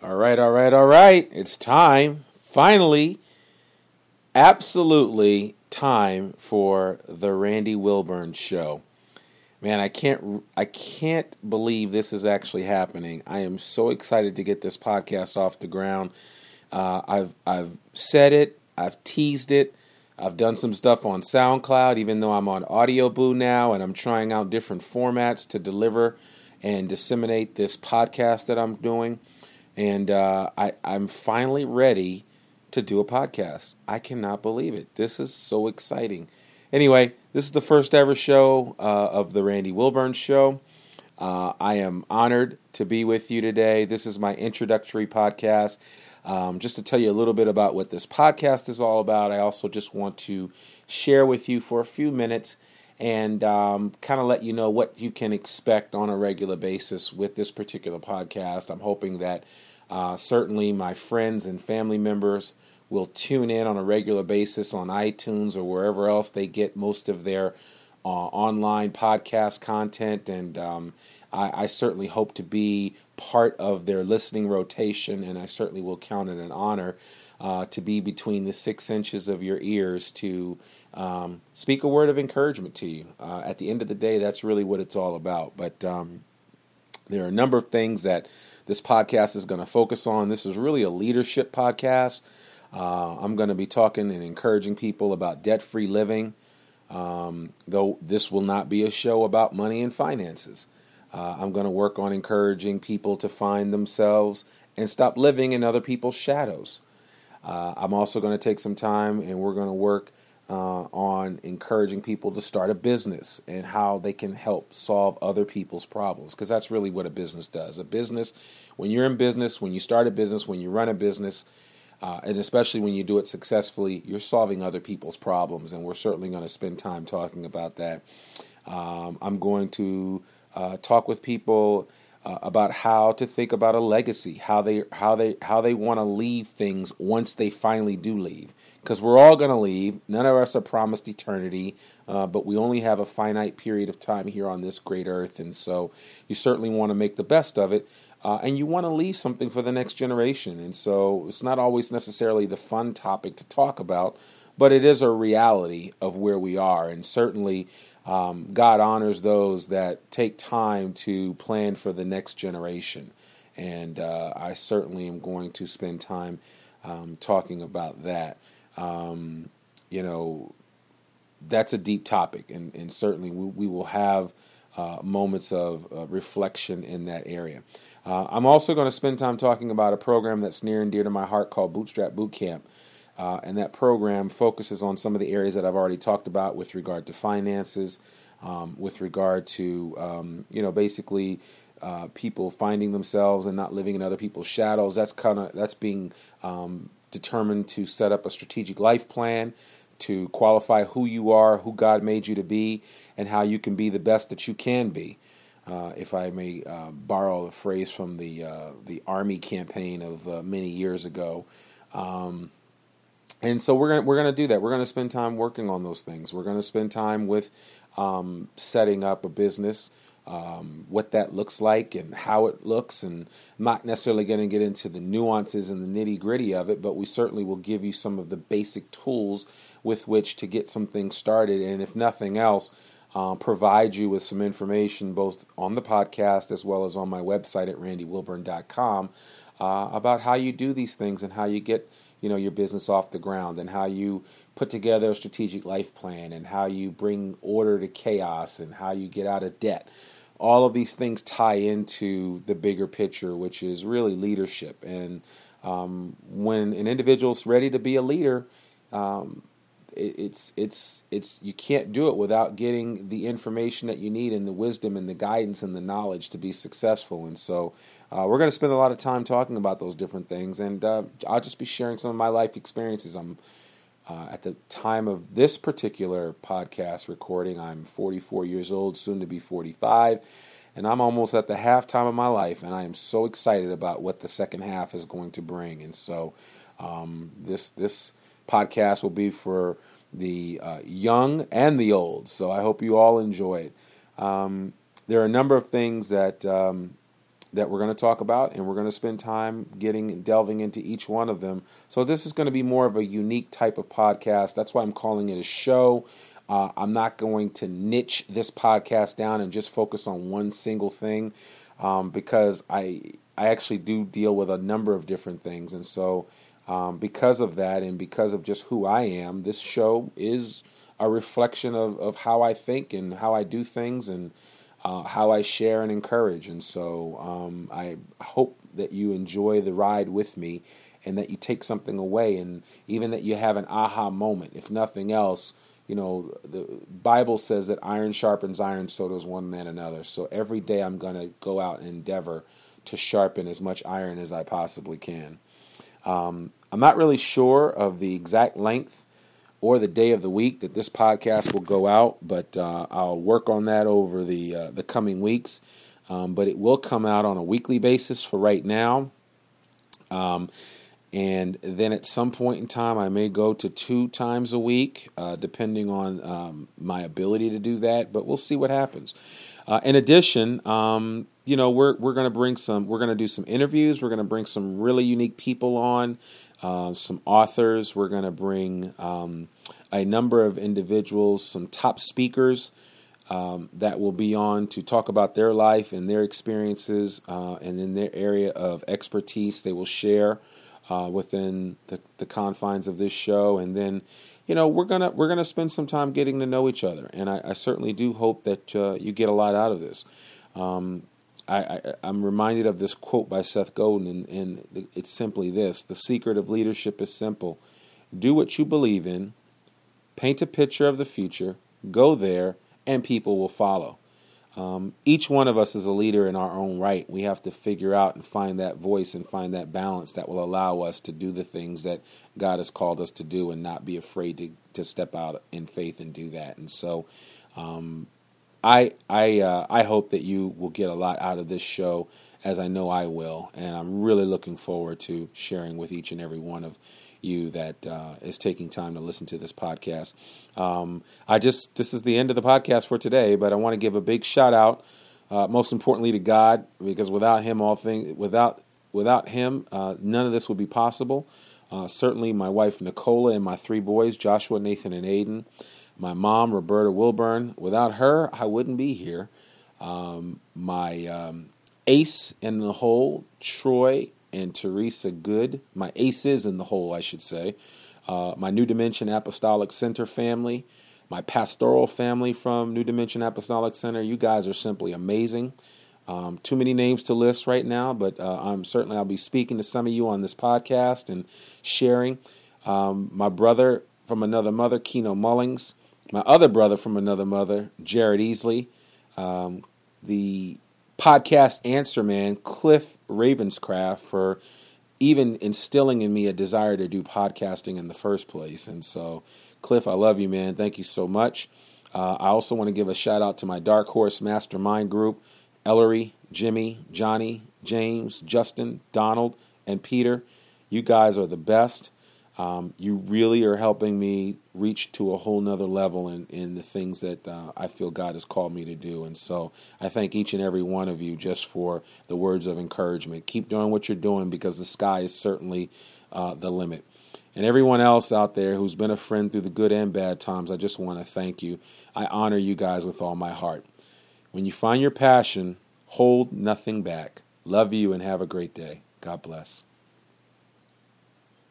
All right, all right, all right. It's time. Finally, absolutely time for the Randy Wilburn show. Man, I can't I can't believe this is actually happening. I am so excited to get this podcast off the ground. Uh, I've I've said it, I've teased it, I've done some stuff on SoundCloud, even though I'm on Audioboo now, and I'm trying out different formats to deliver and disseminate this podcast that I'm doing. And uh, I, I'm finally ready to do a podcast. I cannot believe it. This is so exciting. Anyway, this is the first ever show uh, of the Randy Wilburn Show. Uh, I am honored to be with you today. This is my introductory podcast. Um, just to tell you a little bit about what this podcast is all about, I also just want to share with you for a few minutes and um, kind of let you know what you can expect on a regular basis with this particular podcast. I'm hoping that uh, certainly, my friends and family members will tune in on a regular basis on iTunes or wherever else they get most of their uh, online podcast content. And um, I, I, certainly hope to be part of their listening rotation, and I certainly will count it an honor uh, to be between the six inches of your ears to um, speak a word of encouragement to you. Uh, at the end of the day, that's really what it's all about. But um, there are a number of things that this podcast is going to focus on. This is really a leadership podcast. Uh, I'm going to be talking and encouraging people about debt free living, um, though this will not be a show about money and finances. Uh, I'm going to work on encouraging people to find themselves and stop living in other people's shadows. Uh, I'm also going to take some time and we're going to work uh, on encouraging people to start a business and how they can help solve other people's problems because that's really what a business does. A business, when you're in business, when you start a business, when you run a business, uh, and especially when you do it successfully, you're solving other people's problems, and we're certainly going to spend time talking about that. Um, I'm going to uh, talk with people uh, about how to think about a legacy, how they how they how they want to leave things once they finally do leave because we're all going to leave. None of us are promised eternity, uh, but we only have a finite period of time here on this great earth, and so you certainly want to make the best of it. Uh, and you want to leave something for the next generation. And so it's not always necessarily the fun topic to talk about, but it is a reality of where we are. And certainly, um, God honors those that take time to plan for the next generation. And uh, I certainly am going to spend time um, talking about that um, you know, that's a deep topic, and, and certainly we, we will have uh, moments of uh, reflection in that area. Uh, I'm also going to spend time talking about a program that's near and dear to my heart called Bootstrap Boot Camp. Uh, and that program focuses on some of the areas that I've already talked about with regard to finances, um, with regard to, um, you know, basically uh, people finding themselves and not living in other people's shadows. That's kind of that's being um, determined to set up a strategic life plan, to qualify who you are, who God made you to be, and how you can be the best that you can be. Uh, if I may uh, borrow a phrase from the uh, the Army campaign of uh, many years ago, um, and so we're gonna we're gonna do that. We're gonna spend time working on those things. We're gonna spend time with um, setting up a business um, what that looks like and how it looks. And I'm not necessarily to get into the nuances and the nitty gritty of it, but we certainly will give you some of the basic tools with which to get some things started. And if nothing else, uh, provide you with some information both on the podcast as well as on my website at randywilburn.com uh, about how you do these things and how you get you know your business off the ground and how you put together a strategic life plan and how you bring order to chaos and how you get out of debt all of these things tie into the bigger picture, which is really leadership. And um, when an individual's ready to be a leader, um, it, it's it's it's you can't do it without getting the information that you need and the wisdom and the guidance and the knowledge to be successful. And so, uh, we're going to spend a lot of time talking about those different things. And uh, I'll just be sharing some of my life experiences. I'm uh, at the time of this particular podcast recording, I'm 44 years old, soon to be 45, and I'm almost at the halftime of my life, and I am so excited about what the second half is going to bring. And so, um, this this podcast will be for the uh, young and the old. So I hope you all enjoy it. Um, there are a number of things that um, that we're going to talk about, and we're going to spend time getting delving into each one of them. So this is going to be more of a unique type of podcast. That's why I'm calling it a show. Uh, I'm not going to niche this podcast down and just focus on one single thing um, because I I actually do deal with a number of different things, and so um, because of that, and because of just who I am, this show is a reflection of, of how I think and how I do things and uh, how I share and encourage. And so um, I hope that you enjoy the ride with me and that you take something away and even that you have an aha moment. If nothing else, you know, the Bible says that iron sharpens iron, so does one man another. So every day I'm going to go out and endeavor to sharpen as much iron as I possibly can. Um, I'm not really sure of the exact length or the day of the week that this podcast will go out, but uh, I'll work on that over the uh, the coming weeks. Um, but it will come out on a weekly basis for right now. Um, and then at some point in time, I may go to two times a week, uh, depending on um, my ability to do that. But we'll see what happens. Uh, in addition, um, you know, we're we're going to bring some. We're going to do some interviews. We're going to bring some really unique people on uh, some authors. We're going to bring um, a number of individuals, some top speakers um, that will be on to talk about their life and their experiences uh, and in their area of expertise. They will share uh, within the, the confines of this show, and then. You know we're gonna we're gonna spend some time getting to know each other, and I, I certainly do hope that uh, you get a lot out of this. Um, I, am reminded of this quote by Seth Godin, and, and it's simply this The secret of leadership is simple do what you believe in, paint a picture of the future, go there, and people will follow. Um, each one of us is a leader in our own right. We have to figure out and find that voice and find that balance that will allow us to do the things that God has called us to do and not be afraid to, to step out in faith and do that. And so, um, I I uh, I hope that you will get a lot out of this show, as I know I will, and I'm really looking forward to sharing with each and every one of you that uh, is taking time to listen to this podcast. Um, I just this is the end of the podcast for today, but I want to give a big shout out, uh, most importantly to God, because without Him, all things without without Him, uh, none of this would be possible. Uh, certainly, my wife Nicola and my three boys, Joshua, Nathan, and Aiden my mom, Roberta Wilburn. Without her, I wouldn't be here. Um, my um, ace in the hole, Troy and Teresa Good. My aces in the hole, I should say. Uh, my New Dimension Apostolic Center family, my pastoral family from New Dimension Apostolic Center. You guys are simply amazing. Um, too many names to list right now, but uh, I'm certainly I'll be speaking to some of you on this podcast and sharing. Um, my brother from another mother, Keno Mullings, my other brother from another mother, Jared Easley, um, the podcast answer man, Cliff Ravenscraft, for even instilling in me a desire to do podcasting in the first place. And so, Cliff, I love you, man. Thank you so much. Uh, I also want to give a shout out to my Dark Horse Mastermind group Ellery, Jimmy, Johnny, James, Justin, Donald, and Peter. You guys are the best um, you really are helping me reach to a whole nother level in, in the things that uh, I feel God has called me to do. And so I thank each and every one of you just for the words of encouragement. Keep doing what you're doing because the sky is certainly uh, the limit. And everyone else out there who's been a friend through the good and bad times, I just want to thank you. I honor you guys with all my heart. When you find your passion, hold nothing back. Love you and have a great day. God bless.